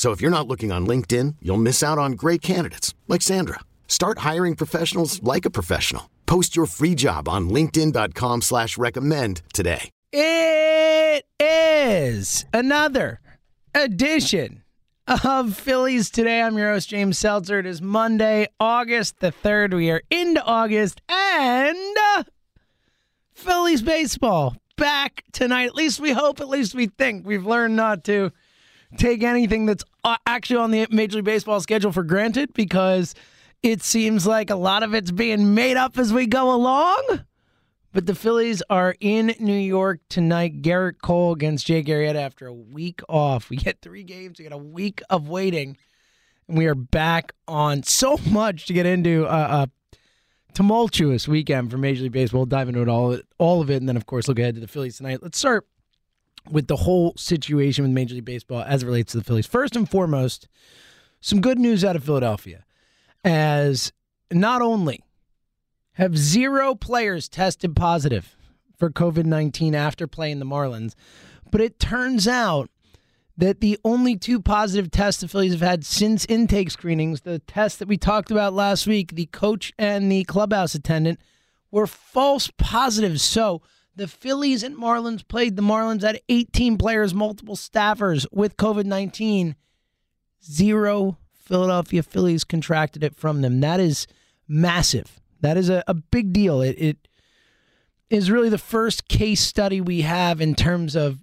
So if you're not looking on LinkedIn, you'll miss out on great candidates like Sandra. Start hiring professionals like a professional. Post your free job on LinkedIn.com slash recommend today. It is another edition of Phillies Today. I'm your host, James Seltzer. It is Monday, August the 3rd. We are into August and uh, Phillies baseball back tonight. At least we hope, at least we think. We've learned not to take anything that's uh, actually on the Major League Baseball schedule for granted because it seems like a lot of it's being made up as we go along. But the Phillies are in New York tonight. Gerrit Cole against Jake Arrieta after a week off. We get three games. We get a week of waiting, and we are back on so much to get into. Uh, a tumultuous weekend for Major League Baseball. We'll dive into it all, all of it, and then of course look ahead to the Phillies tonight. Let's start with the whole situation with Major League Baseball as it relates to the Phillies. First and foremost, some good news out of Philadelphia, as not only have zero players tested positive for COVID 19 after playing the Marlins, but it turns out that the only two positive tests the Phillies have had since intake screenings, the test that we talked about last week, the coach and the clubhouse attendant, were false positives. So the Phillies and Marlins played. The Marlins had 18 players, multiple staffers with COVID 19. Zero Philadelphia Phillies contracted it from them. That is massive. That is a, a big deal. It, it is really the first case study we have in terms of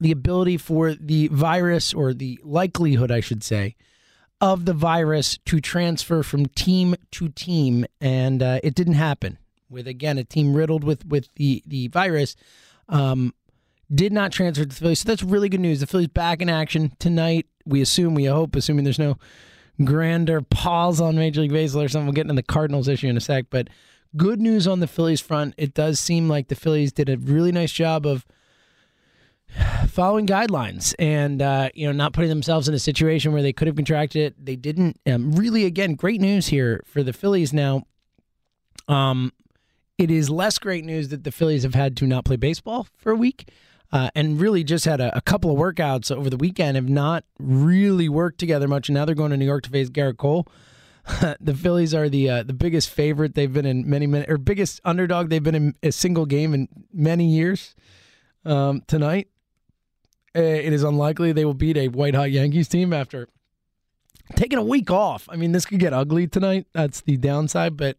the ability for the virus, or the likelihood, I should say, of the virus to transfer from team to team. And uh, it didn't happen with again a team riddled with with the the virus. Um, did not transfer to the Phillies, so that's really good news. The Phillies back in action tonight. We assume, we hope, assuming there's no grander pause on Major League Baseball or something. We'll get into the Cardinals issue in a sec, but good news on the Phillies front. It does seem like the Phillies did a really nice job of following guidelines and uh, you know not putting themselves in a situation where they could have contracted it. They didn't. Um, really, again, great news here for the Phillies. Now, um, it is less great news that the Phillies have had to not play baseball for a week. Uh, and really just had a, a, couple of workouts over the weekend, have not really worked together much. And now they're going to New York to face Gerrit Cole. the Phillies are the uh, the biggest favorite they've been in many many or biggest underdog they've been in a single game in many years. Um, tonight, uh, it is unlikely they will beat a white hot Yankees team after taking a week off. I mean, this could get ugly tonight. That's the downside, but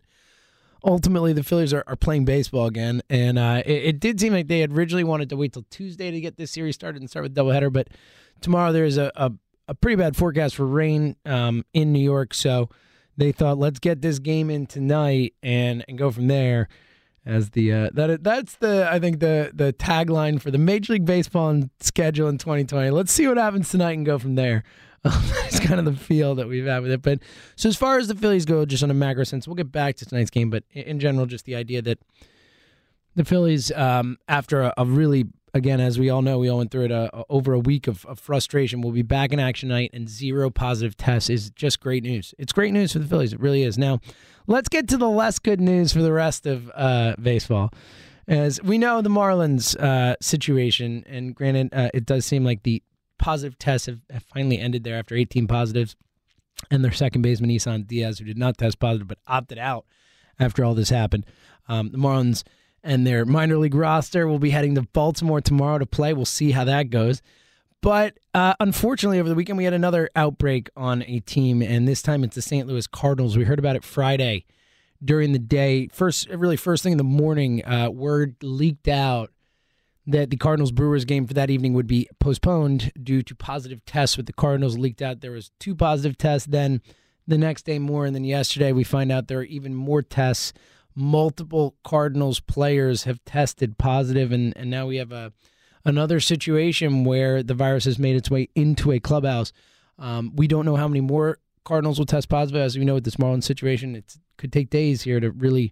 ultimately the Phillies are, are playing baseball again, and uh, it, it, did seem like they had originally wanted to wait till Tuesday to get this series started and start with doubleheader, but tomorrow there is a, a, a pretty bad forecast for rain um, in New York, so they thought let's get this game in tonight and and go from there. As the uh, that that's the I think the the tagline for the Major League Baseball schedule in 2020. Let's see what happens tonight and go from there. It's kind of the feel that we've had with it. But so as far as the Phillies go, just on a macro sense, we'll get back to tonight's game. But in general, just the idea that the Phillies, um, after a, a, really, again, as we all know, we all went through it uh, over a week of, of, frustration, will be back in action tonight, and zero positive tests is just great news. It's great news for the Phillies. It really is. Now, let's get to the less good news for the rest of uh, baseball. As we know, the Marlins uh, situation, and granted, uh, it does seem like the positive tests have, have finally ended there after 18 positives. And their second baseman, Isan Diaz, who did not test positive but opted out after all this happened. Um, the Marlins and their minor league roster will be heading to Baltimore tomorrow to play. We'll see how that goes. But uh, unfortunately, over the weekend, we had another outbreak on a team, and this time it's the St. Louis Cardinals. We heard about it Friday during the day. First, really, first thing in the morning, uh, word leaked out that the Cardinals Brewers game for that evening would be postponed due to positive tests with the Cardinals leaked out. There was two positive tests. Then the next day more, and then yesterday we find out there are even more tests. Multiple Cardinals players have tested positive, and and now we have a another situation where the virus has made its way into a clubhouse. Um, we don't know how many more Cardinals will test positive. As we know with this Marlins situation, it could take days here to really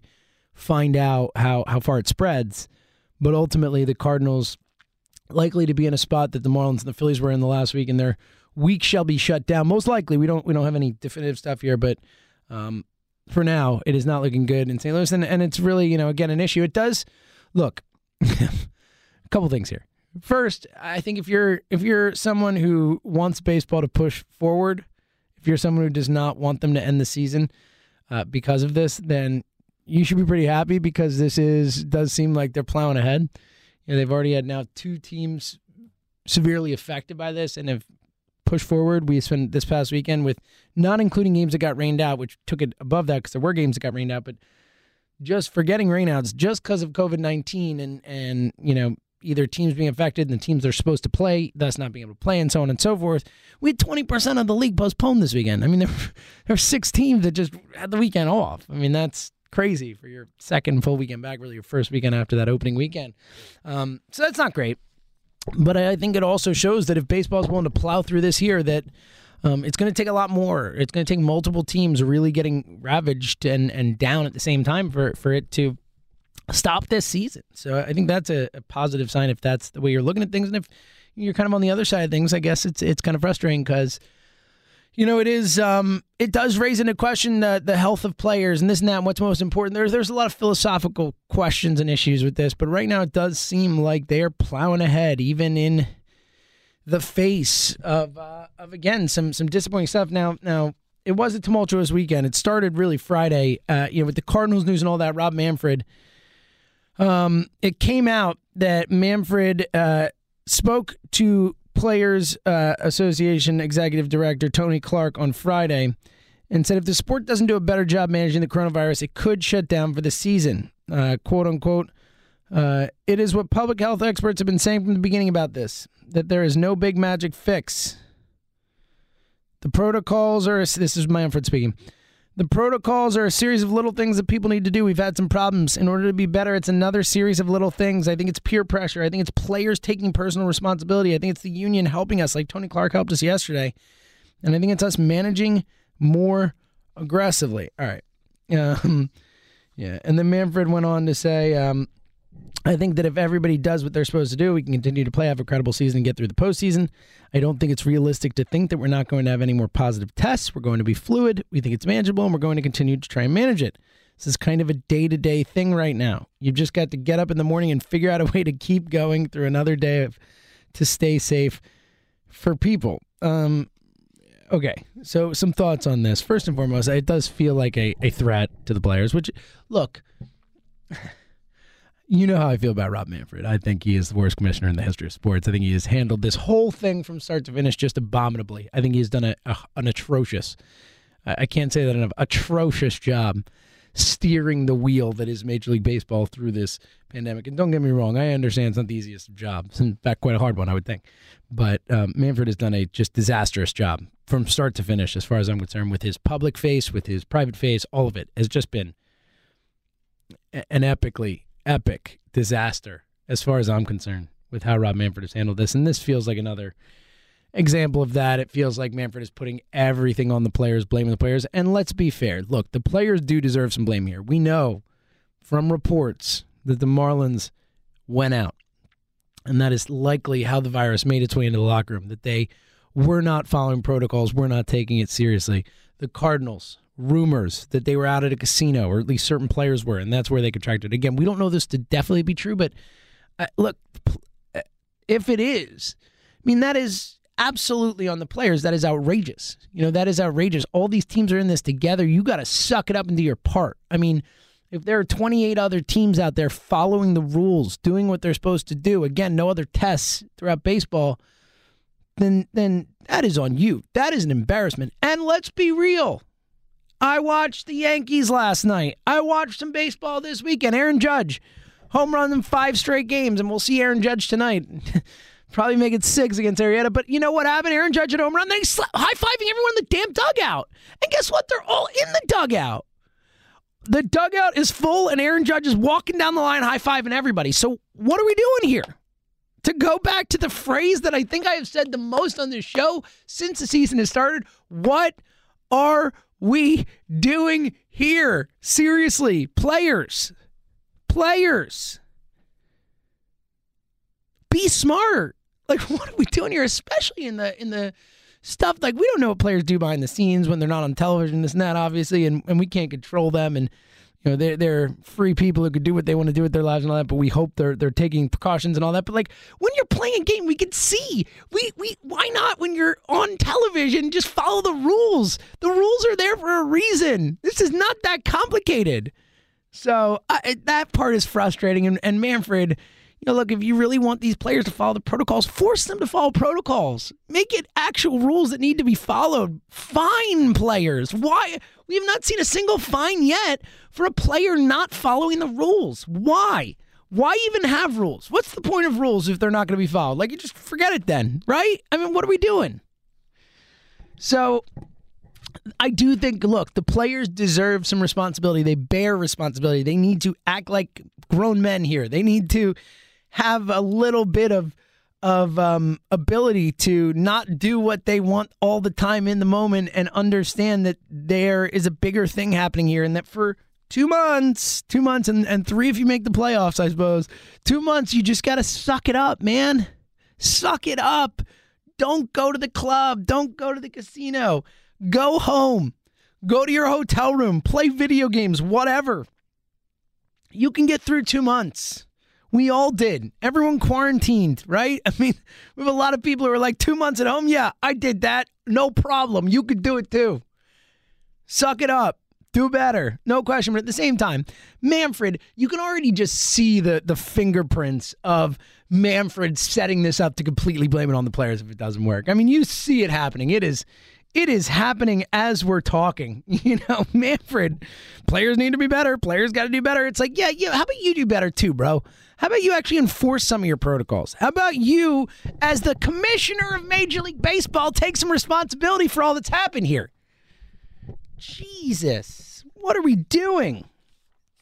find out how how far it spreads. But ultimately, the Cardinals likely to be in a spot that the Marlins and the Phillies were in the last week, and their week shall be shut down. Most likely, we don't we don't have any definitive stuff here, but um, for now, it is not looking good in St. Louis, and, and it's really you know again an issue. It does look a couple things here. First, I think if you're if you're someone who wants baseball to push forward, if you're someone who does not want them to end the season uh, because of this, then you should be pretty happy because this is does seem like they're plowing ahead. You know, they've already had now two teams severely affected by this and have pushed forward. We spent this past weekend with not including games that got rained out, which took it above that because there were games that got rained out, but just forgetting rainouts just because of COVID nineteen and and you know either teams being affected and the teams they're supposed to play, thus not being able to play, and so on and so forth. We had 20% of the league postponed this weekend. I mean, there, there were six teams that just had the weekend off. I mean, that's crazy for your second full weekend back, really your first weekend after that opening weekend. Um, so that's not great. But I think it also shows that if baseball is willing to plow through this year, that um, it's going to take a lot more. It's going to take multiple teams really getting ravaged and, and down at the same time for, for it to stop this season. So I think that's a, a positive sign if that's the way you're looking at things. And if you're kind of on the other side of things, I guess it's it's kind of frustrating because – you know, it is. Um, it does raise into question the the health of players and this and that. And what's most important? There's there's a lot of philosophical questions and issues with this, but right now it does seem like they are plowing ahead, even in the face of uh, of again some some disappointing stuff. Now now it was a tumultuous weekend. It started really Friday, uh, you know, with the Cardinals news and all that. Rob Manfred. Um, it came out that Manfred uh, spoke to Players uh, Association Executive Director Tony Clark on Friday and said if the sport doesn't do a better job managing the coronavirus, it could shut down for the season. Uh, quote unquote. Uh, it is what public health experts have been saying from the beginning about this that there is no big magic fix. The protocols are, this is my Manfred speaking. The protocols are a series of little things that people need to do. We've had some problems. In order to be better, it's another series of little things. I think it's peer pressure. I think it's players taking personal responsibility. I think it's the union helping us, like Tony Clark helped us yesterday. And I think it's us managing more aggressively. All right. Um, yeah. And then Manfred went on to say, um, I think that if everybody does what they're supposed to do, we can continue to play, have a credible season, and get through the postseason. I don't think it's realistic to think that we're not going to have any more positive tests. We're going to be fluid. We think it's manageable, and we're going to continue to try and manage it. This is kind of a day to day thing right now. You've just got to get up in the morning and figure out a way to keep going through another day of to stay safe for people. Um, okay, so some thoughts on this. First and foremost, it does feel like a, a threat to the players, which, look you know how I feel about Rob Manfred. I think he is the worst commissioner in the history of sports. I think he has handled this whole thing from start to finish just abominably. I think he's done a, a an atrocious, I can't say that enough, atrocious job steering the wheel that is Major League Baseball through this pandemic. And don't get me wrong, I understand it's not the easiest job. It's in fact quite a hard one, I would think. But um, Manfred has done a just disastrous job from start to finish, as far as I'm concerned, with his public face, with his private face, all of it has just been an epically epic disaster as far as I'm concerned with how Rob Manfred has handled this. And this feels like another example of that. It feels like Manfred is putting everything on the players, blaming the players. And let's be fair. Look, the players do deserve some blame here. We know from reports that the Marlins went out. And that is likely how the virus made its way into the locker room, that they were not following protocols, were not taking it seriously. The Cardinals rumors that they were out at a casino, or at least certain players were, and that's where they contracted. Again, we don't know this to definitely be true, but uh, look, uh, if it is, I mean, that is absolutely on the players. That is outrageous. You know, that is outrageous. All these teams are in this together. You got to suck it up and do your part. I mean, if there are 28 other teams out there following the rules, doing what they're supposed to do, again, no other tests throughout baseball then then that is on you. That is an embarrassment. And let's be real. I watched the Yankees last night. I watched some baseball this weekend. Aaron Judge, home run in five straight games, and we'll see Aaron Judge tonight. Probably make it six against Arrieta. But you know what happened? Aaron Judge at home run. He's high fiving everyone in the damn dugout. And guess what? They're all in the dugout. The dugout is full, and Aaron Judge is walking down the line high fiving everybody. So what are we doing here? To go back to the phrase that I think I have said the most on this show since the season has started, what are we doing here? Seriously, players, players, be smart. Like, what are we doing here? Especially in the in the stuff like we don't know what players do behind the scenes when they're not on television, this and that, obviously, and, and we can't control them. And know, they're they're free people who could do what they want to do with their lives and all that. But we hope they're they're taking precautions and all that. But like when you're playing a game, we can see. We we why not when you're on television just follow the rules. The rules are there for a reason. This is not that complicated. So I, that part is frustrating. And, and Manfred you know, look, if you really want these players to follow the protocols, force them to follow protocols. Make it actual rules that need to be followed. Fine players. Why? We have not seen a single fine yet for a player not following the rules. Why? Why even have rules? What's the point of rules if they're not going to be followed? Like, you just forget it then, right? I mean, what are we doing? So, I do think, look, the players deserve some responsibility. They bear responsibility. They need to act like grown men here. They need to have a little bit of of um, ability to not do what they want all the time in the moment and understand that there is a bigger thing happening here and that for two months, two months, and, and three if you make the playoffs, I suppose, two months, you just got to suck it up, man. Suck it up. Don't go to the club. Don't go to the casino. Go home. Go to your hotel room. Play video games, whatever. You can get through two months. We all did. Everyone quarantined, right? I mean, we have a lot of people who are like, two months at home. Yeah, I did that. No problem. You could do it too. Suck it up. Do better. No question. But at the same time, Manfred, you can already just see the, the fingerprints of Manfred setting this up to completely blame it on the players if it doesn't work. I mean, you see it happening. It is it is happening as we're talking. You know, Manfred, players need to be better. Players got to do better. It's like, yeah, yeah, how about you do better too, bro? How about you actually enforce some of your protocols? How about you, as the commissioner of Major League Baseball, take some responsibility for all that's happened here? Jesus, what are we doing?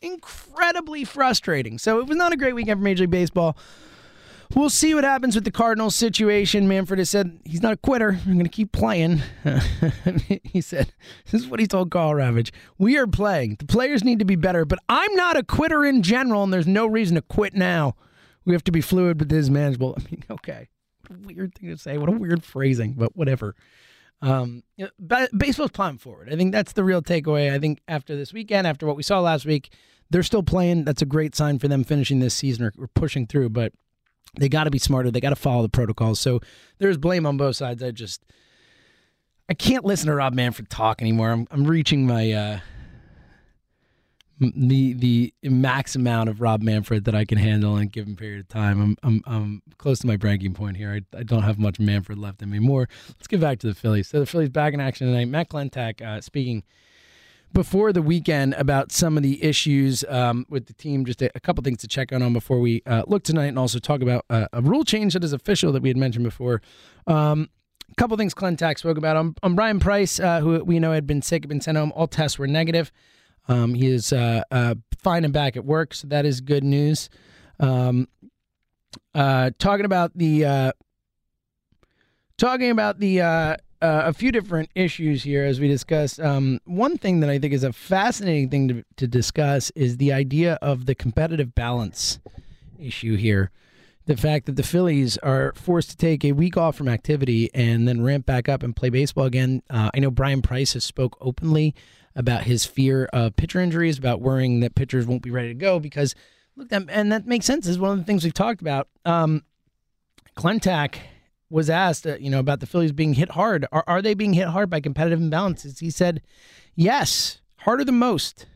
Incredibly frustrating. So it was not a great weekend for Major League Baseball. We'll see what happens with the Cardinals situation. Manfred has said he's not a quitter. I'm going to keep playing. he said, This is what he told Karl Ravech. We are playing. The players need to be better, but I'm not a quitter in general, and there's no reason to quit now. We have to be fluid, but this is manageable. I mean, okay. What a weird thing to say. What a weird phrasing, but whatever. Um, you know, baseball's plotting forward. I think that's the real takeaway. I think after this weekend, after what we saw last week, they're still playing. That's a great sign for them finishing this season or, or pushing through. But they got to be smarter. They got to follow the protocols. So there's blame on both sides. I just I can't listen to Rob Manfred talk anymore. I'm I'm reaching my uh the the max amount of Rob Manfred that I can handle in a given period of time. I'm I'm I'm close to my breaking point here. I, I don't have much Manfred left in me. Let's get back to the Phillies. So the Phillies back in action tonight. Matt Klentak uh, speaking before the weekend about some of the issues um, with the team. Just a, a, couple things to check on on before we uh, look tonight, and also talk about uh, a rule change that is official that we had mentioned before. Um, a couple things Klentak spoke about. On, on Bryan Price, uh, who we know had been sick, had been sent home. All tests were negative. Um, he is uh, uh, fine and back at work, so that is good news. Um, uh, talking about the talking about the uh, a few different issues here as we discuss. Um, one thing that I think is a fascinating thing to, to discuss is the idea of the competitive balance issue here. The fact that the Phillies are forced to take a week off from activity and then ramp back up and play baseball again. Uh, I know Bryan Price has spoke openly about his fear of pitcher injuries, about worrying that pitchers won't be ready to go because look, that, and that makes sense. This is one of the things we've talked about. Um, Klentak was asked, uh, you know, about the Phillies being hit hard. Are, are they being hit hard by competitive imbalances? He said, yes, harder than most.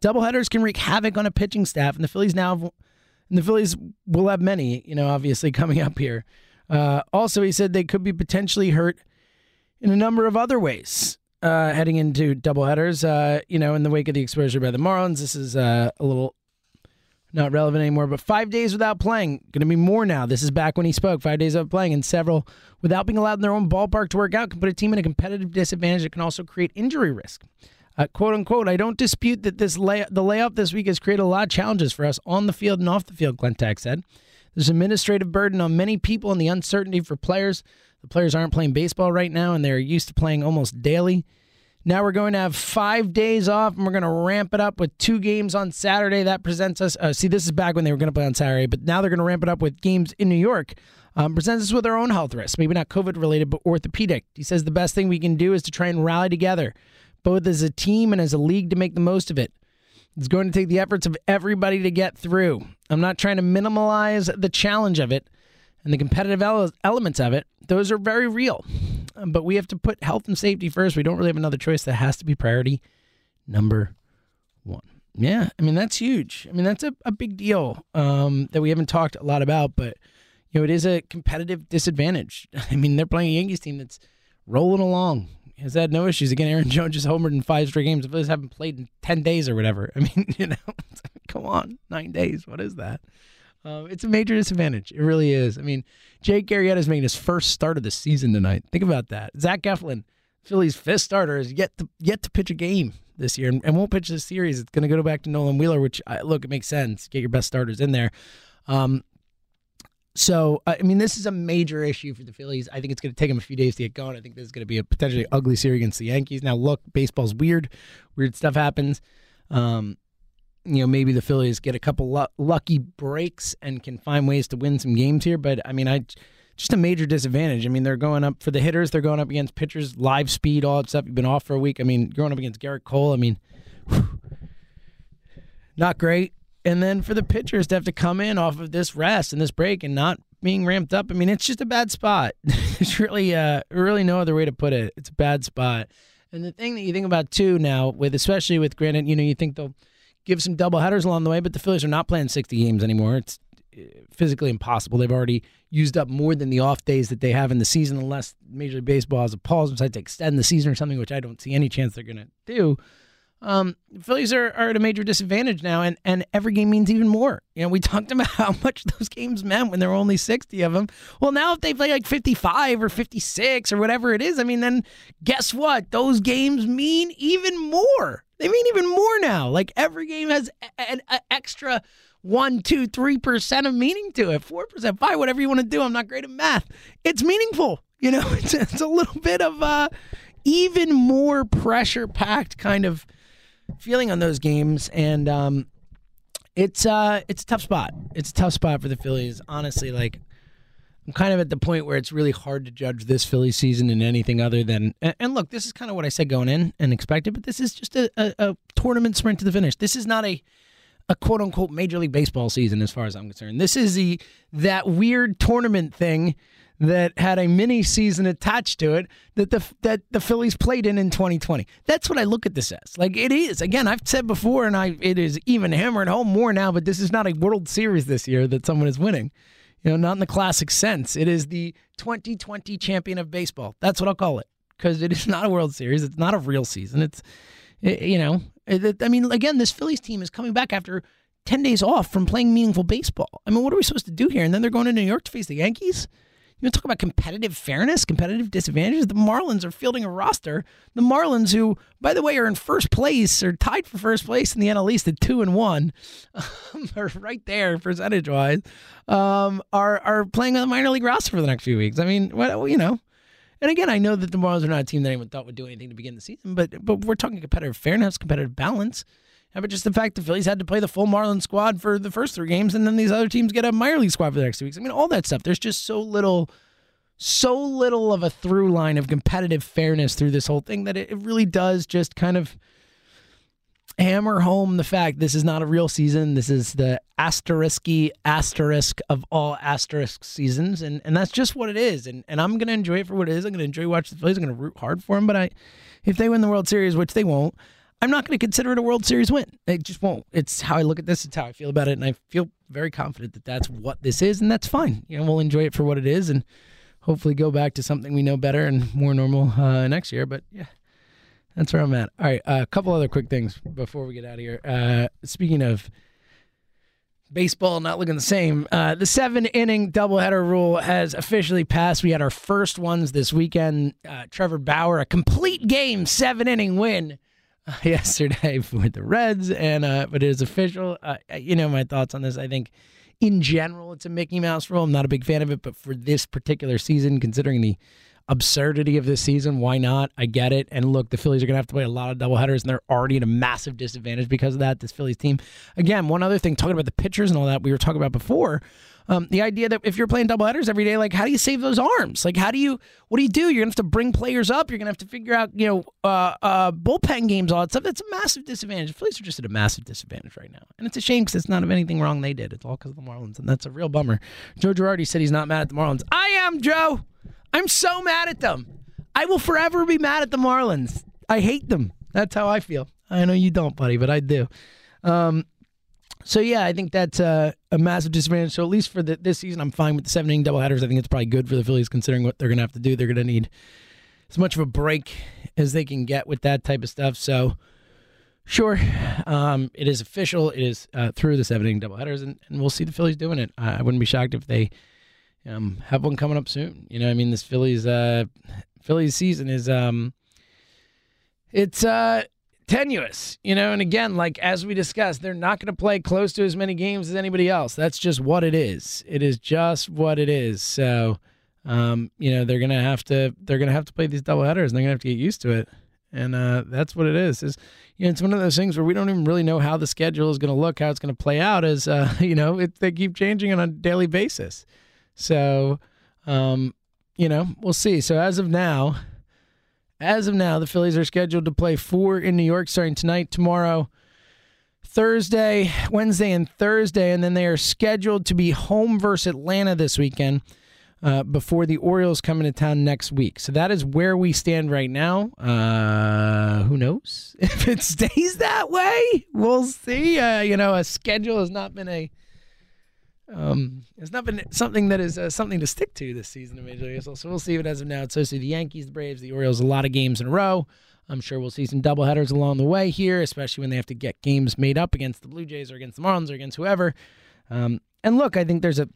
Doubleheaders can wreak havoc on a pitching staff, and the Phillies now, have, and the Phillies will have many, you know, obviously coming up here. Uh, also, he said they could be potentially hurt in a number of other ways uh, heading into doubleheaders. Uh, you know, in the wake of the exposure by the Marlins, this is uh, a little not relevant anymore. But five days without playing, going to be more now. This is back when he spoke. Five days without playing, and several without being allowed in their own ballpark to work out can put a team in a competitive disadvantage. It can also create injury risk. Uh, quote unquote, I don't dispute that this lay- the layoff this week has created a lot of challenges for us on the field and off the field, Klentak said. There's administrative burden on many people and the uncertainty for players. The players aren't playing baseball right now, and they're used to playing almost daily. Now we're going to have five days off, and we're going to ramp it up with two games on Saturday. That presents us. Uh, see, this is back when they were going to play on Saturday, but now they're going to ramp it up with games in New York. Um, presents us with our own health risks, maybe not COVID related, but orthopedic. He says the best thing we can do is to try and rally together both as a team and as a league to make the most of it. It's going to take the efforts of everybody to get through. I'm not trying to minimize the challenge of it and the competitive ele- elements of it. Those are very real. But we have to put health and safety first. We don't really have another choice. That has to be priority number one. Yeah, I mean, that's huge. I mean, that's a, a big deal um, that we haven't talked a lot about, but, you know, it is a competitive disadvantage. I mean, they're playing a Yankees team that's rolling along has had no issues. Again, Aaron Jones just homered in five straight games. The Phillies haven't played in 10 days or whatever. I mean, you know, come on, nine days. What is that? Um, it's a major disadvantage. It really is. I mean, Jake Arrieta is making his first start of the season tonight. Think about that. Zach Eflin, Philly's fifth starter, is yet to yet to pitch a game this year and, and won't pitch this series. It's going to go back to Nola and Wheeler, which I, look, it makes sense. Get your best starters in there. Um, so, I mean, this is a major issue for the Phillies. I think it's going to take them a few days to get going. I think this is going to be a potentially ugly series against the Yankees. Now, look, baseball's weird. Weird stuff happens. Um, you know, maybe the Phillies get a couple lucky breaks and can find ways to win some games here. But, I mean, I just a major disadvantage. I mean, they're going up for the hitters. They're going up against pitchers, live speed, all that stuff. You've been off for a week. I mean, going up against Gerrit Cole. I mean, whew, not great and then for the pitchers to have to come in off of this rest and this break and not being ramped up, I mean, it's just a bad spot. There's really, uh, really no other way to put it. It's a bad spot. And the thing that you think about too now, with especially with granted, you know, you think they'll give some double headers along the way, but the Phillies are not playing 60 games anymore. It's uh, physically impossible. They've already used up more than the off days that they have in the season, unless Major League Baseball has a pause and decides to extend the season or something, which I don't see any chance they're going to do. Um, Phillies are, are at a major disadvantage now, and, and every game means even more. You know, we talked about how much those games meant when there were only 60 of them. Well, now if they play like 55 or 56 or whatever it is, I mean, then guess what? Those games mean even more. They mean even more now. Like every game has an extra one, two, three percent of meaning to it. Four percent, five, whatever you want to do. I'm not great at math. It's meaningful. You know, it's, it's a little bit of uh, even more pressure packed kind of feeling on those games, and um, it's uh, it's a tough spot. It's a tough spot for the Phillies. Honestly, like I'm kind of at the point where it's really hard to judge this Philly season in anything other than. And, look, this is kind of what I said going in and expected, but this is just a, a, a tournament sprint to the finish. This is not a a quote unquote Major League Baseball season, as far as I'm concerned. This is the that weird tournament thing that had a mini season attached to it that the that the Phillies played in in 2020. That's what I look at this as. Like it is. Again, I've said before, and I it is even hammered home more now. But this is not a World Series this year that someone is winning. You know, not in the classic sense. It is the 2020 champion of baseball. That's what I'll call it because it is not a World Series. It's not a real season. It's it, you know. It, I mean, again, this Phillies team is coming back after 10 days off from playing meaningful baseball. I mean, what are we supposed to do here? And then they're going to New York to face the Yankees. You want to talk about competitive fairness, competitive disadvantages? The Marlins are fielding a roster. The Marlins, who, by the way, are in first place or tied for first place in the NL East at two and one, um, are right there percentage wise, um, are are playing on the minor league roster for the next few weeks. I mean, well, you know. And again, I know that the Marlins are not a team that anyone thought would do anything to begin the season, but but we're talking competitive fairness, competitive balance. How about just the fact the Phillies had to play the full Marlins squad for the first three games, and then these other teams get a minor league squad for the next two weeks? I mean, all that stuff. There's just so little, so little of a through line of competitive fairness through this whole thing that it, it really does just kind of hammer home the fact this is not a real season. This is the asterisky asterisk of all asterisk seasons, and and that's just what it is. And and I'm gonna enjoy it for what it is. I'm gonna enjoy watching the Phillies. I'm gonna root hard for them. But I, if they win the World Series, which they won't, I'm not going to consider it a World Series win. It just won't. It's how I look at this. It's how I feel about it, and I feel very confident that that's what this is, and that's fine. You know, we'll enjoy it for what it is, and hopefully go back to something we know better and more normal uh, next year. But yeah, that's where I'm at. All right, uh, a couple other quick things before we get out of here. Uh, speaking of baseball not looking the same, uh, the seven inning doubleheader rule has officially passed. We had our first ones this weekend. Uh, Trevor Bauer, a complete game, seven inning win. Yesterday with the Reds, and uh, but it is official. Uh, you know my thoughts on this. I think in general it's a Mickey Mouse rule. I'm not a big fan of it, but for this particular season, considering the absurdity of this season. Why not? I get it. And look, the Phillies are going to have to play a lot of doubleheaders, and they're already at a massive disadvantage because of that. This Phillies team. Again, one other thing, talking about the pitchers and all that we were talking about before. Um, the idea that if you're playing doubleheaders every day, like how do you save those arms? Like how do you? What do you do? You're gonna have to bring players up. You're gonna have to figure out, you know, uh, uh, bullpen games, all that stuff. That's a massive disadvantage. The Phillies are just at a massive disadvantage right now, and it's a shame because it's not of anything wrong they did. It's all because of the Marlins, and that's a real bummer. Joe Girardi said he's not mad at the Marlins. I am, Joe. I'm so mad at them. I will forever be mad at the Marlins. I hate them. That's how I feel. I know you don't, buddy, but I do. Um, so yeah, I think that's a, massive disadvantage. So at least for the, this season, I'm fine with the seven inning doubleheaders. I think it's probably good for the Phillies considering what they're going to have to do. They're going to need as much of a break as they can get with that type of stuff. So sure, um, it is official. It is uh, through the seven inning doubleheaders, and, and we'll see the Phillies doing it. I, I wouldn't be shocked if they um, have one coming up soon. You know, I mean, this Phillies uh, Phillies season is um, it's uh tenuous, you know. And again, like as we discussed, they're not going to play close to as many games as anybody else. That's just what it is. It is just what it is. So, um, you know, they're gonna have to they're gonna have to play these double headers, and they're gonna have to get used to it. And uh, that's what it is. Is you know, it's one of those things where we don't even really know how the schedule is going to look, how it's going to play out. As uh, you know, it, they keep changing on a daily basis. So, um, you know, we'll see. So as of now, as of now, the Phillies are scheduled to play four in New York starting tonight, tomorrow, Thursday, Wednesday, and Thursday. And then they are scheduled to be home versus Atlanta this weekend uh, before the Orioles come into town next week. So that is where we stand right now. Uh, who knows if it stays that way? We'll see. Uh, you know, a schedule has not been a um, it's not been something that is uh, something to stick to this season in Major League Baseball. So we'll see it as of now. It's to the Yankees, the Braves, the Orioles, a lot of games in a row. I'm sure we'll see some doubleheaders along the way here, especially when they have to get games made up against the Blue Jays or against the Marlins or against whoever. Um, and look, I think there's a,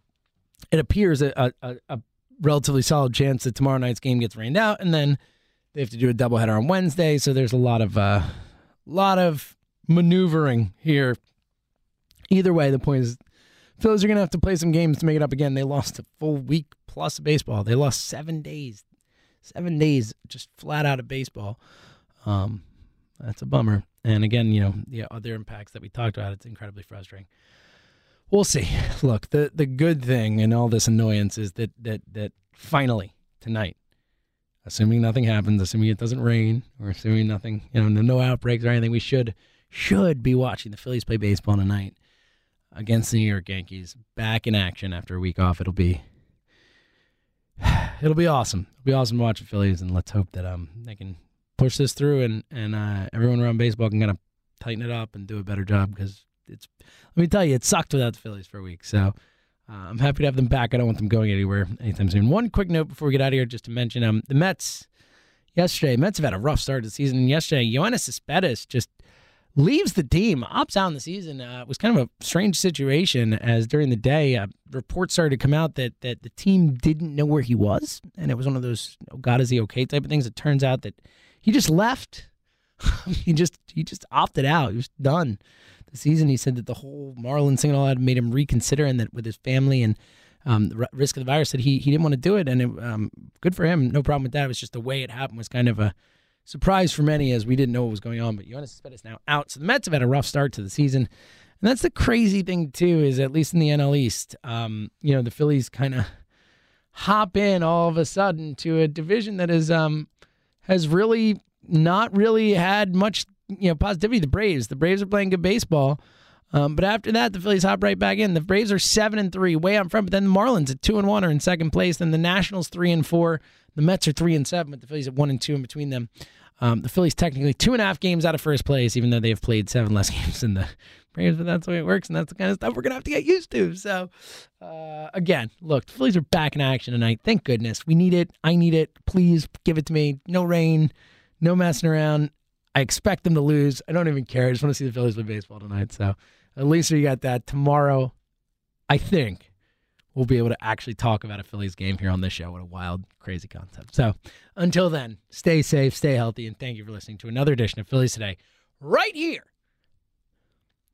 it appears a, a, a relatively solid chance that tomorrow night's game gets rained out, and then they have to do a doubleheader on Wednesday. So there's a lot of, uh, lot of maneuvering here. Either way, the point is Phillies are going to have to play some games to make it up again. They lost a full week plus of baseball. They lost seven days, seven days just flat out of baseball. Um, that's a bummer. And again, you know, the other impacts that we talked about, it's incredibly frustrating. We'll see. Look, the the good thing in all this annoyance is that that that finally tonight, assuming nothing happens, assuming it doesn't rain, or assuming nothing, you know, no outbreaks or anything, we should should be watching the Phillies play baseball tonight against the New York Yankees back in action after a week off. It'll be it'll be awesome. It'll be awesome to watch the Phillies, and let's hope that um they can push this through and and uh, everyone around baseball can kind of tighten it up and do a better job because it's let me tell you it sucked without the Phillies for a week. So. Uh, I'm happy to have them back. I don't want them going anywhere anytime soon. One quick note before we get out of here, just to mention um, the Mets yesterday. Mets have had a rough start to the season. Yesterday, Yoenis Cespedes just leaves the team, opts out in the season. Uh, was kind of a strange situation as during the day, uh, reports started to come out that that the team didn't know where he was, and it was one of those oh, "God is he okay?" type of things. It turns out that he just left. he just he just opted out. He was done. The season, he said that the whole Marlins thing and all that made him reconsider, and that with his family and um, the risk of the virus, that he he didn't want to do it, and it, um, good for him. No problem with that. It was just the way it happened was kind of a surprise for many as we didn't know what was going on. But Yoenis Cespedes now out. So the Mets have had a rough start to the season. And that's the crazy thing, too, is at least in the NL East, um, you know, the Phillies kind of hop in all of a sudden to a division that is um, has really not really had much you know positivity. The Braves, the Braves are playing good baseball, um, but after that, the Phillies hop right back in. The Braves are seven and three, way out front. But then the Marlins at two and one are in second place. Then the Nationals three and four. The Mets are three and seven, but the Phillies at one and two in between them. Um, the Phillies technically two and a half games out of first place, even though they have played seven less games than the Braves, but that's the way it works, and that's the kind of stuff we're gonna have to get used to. So, uh, again, look, the Phillies are back in action tonight. Thank goodness. We need it. I need it. Please give it to me. No rain, no messing around. I expect them to lose. I don't even care. I just want to see the Phillies play baseball tonight. So, at least you got that tomorrow. I think we'll be able to actually talk about a Phillies game here on this show. What a wild, crazy concept. So, until then, stay safe, stay healthy, and thank you for listening to another edition of Phillies Today, right here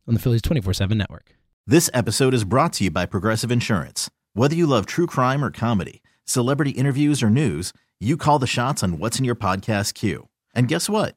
on the Phillies 24 7 network. This episode is brought to you by Progressive Insurance. Whether you love true crime or comedy, celebrity interviews or news, you call the shots on what's in your podcast queue. And guess what?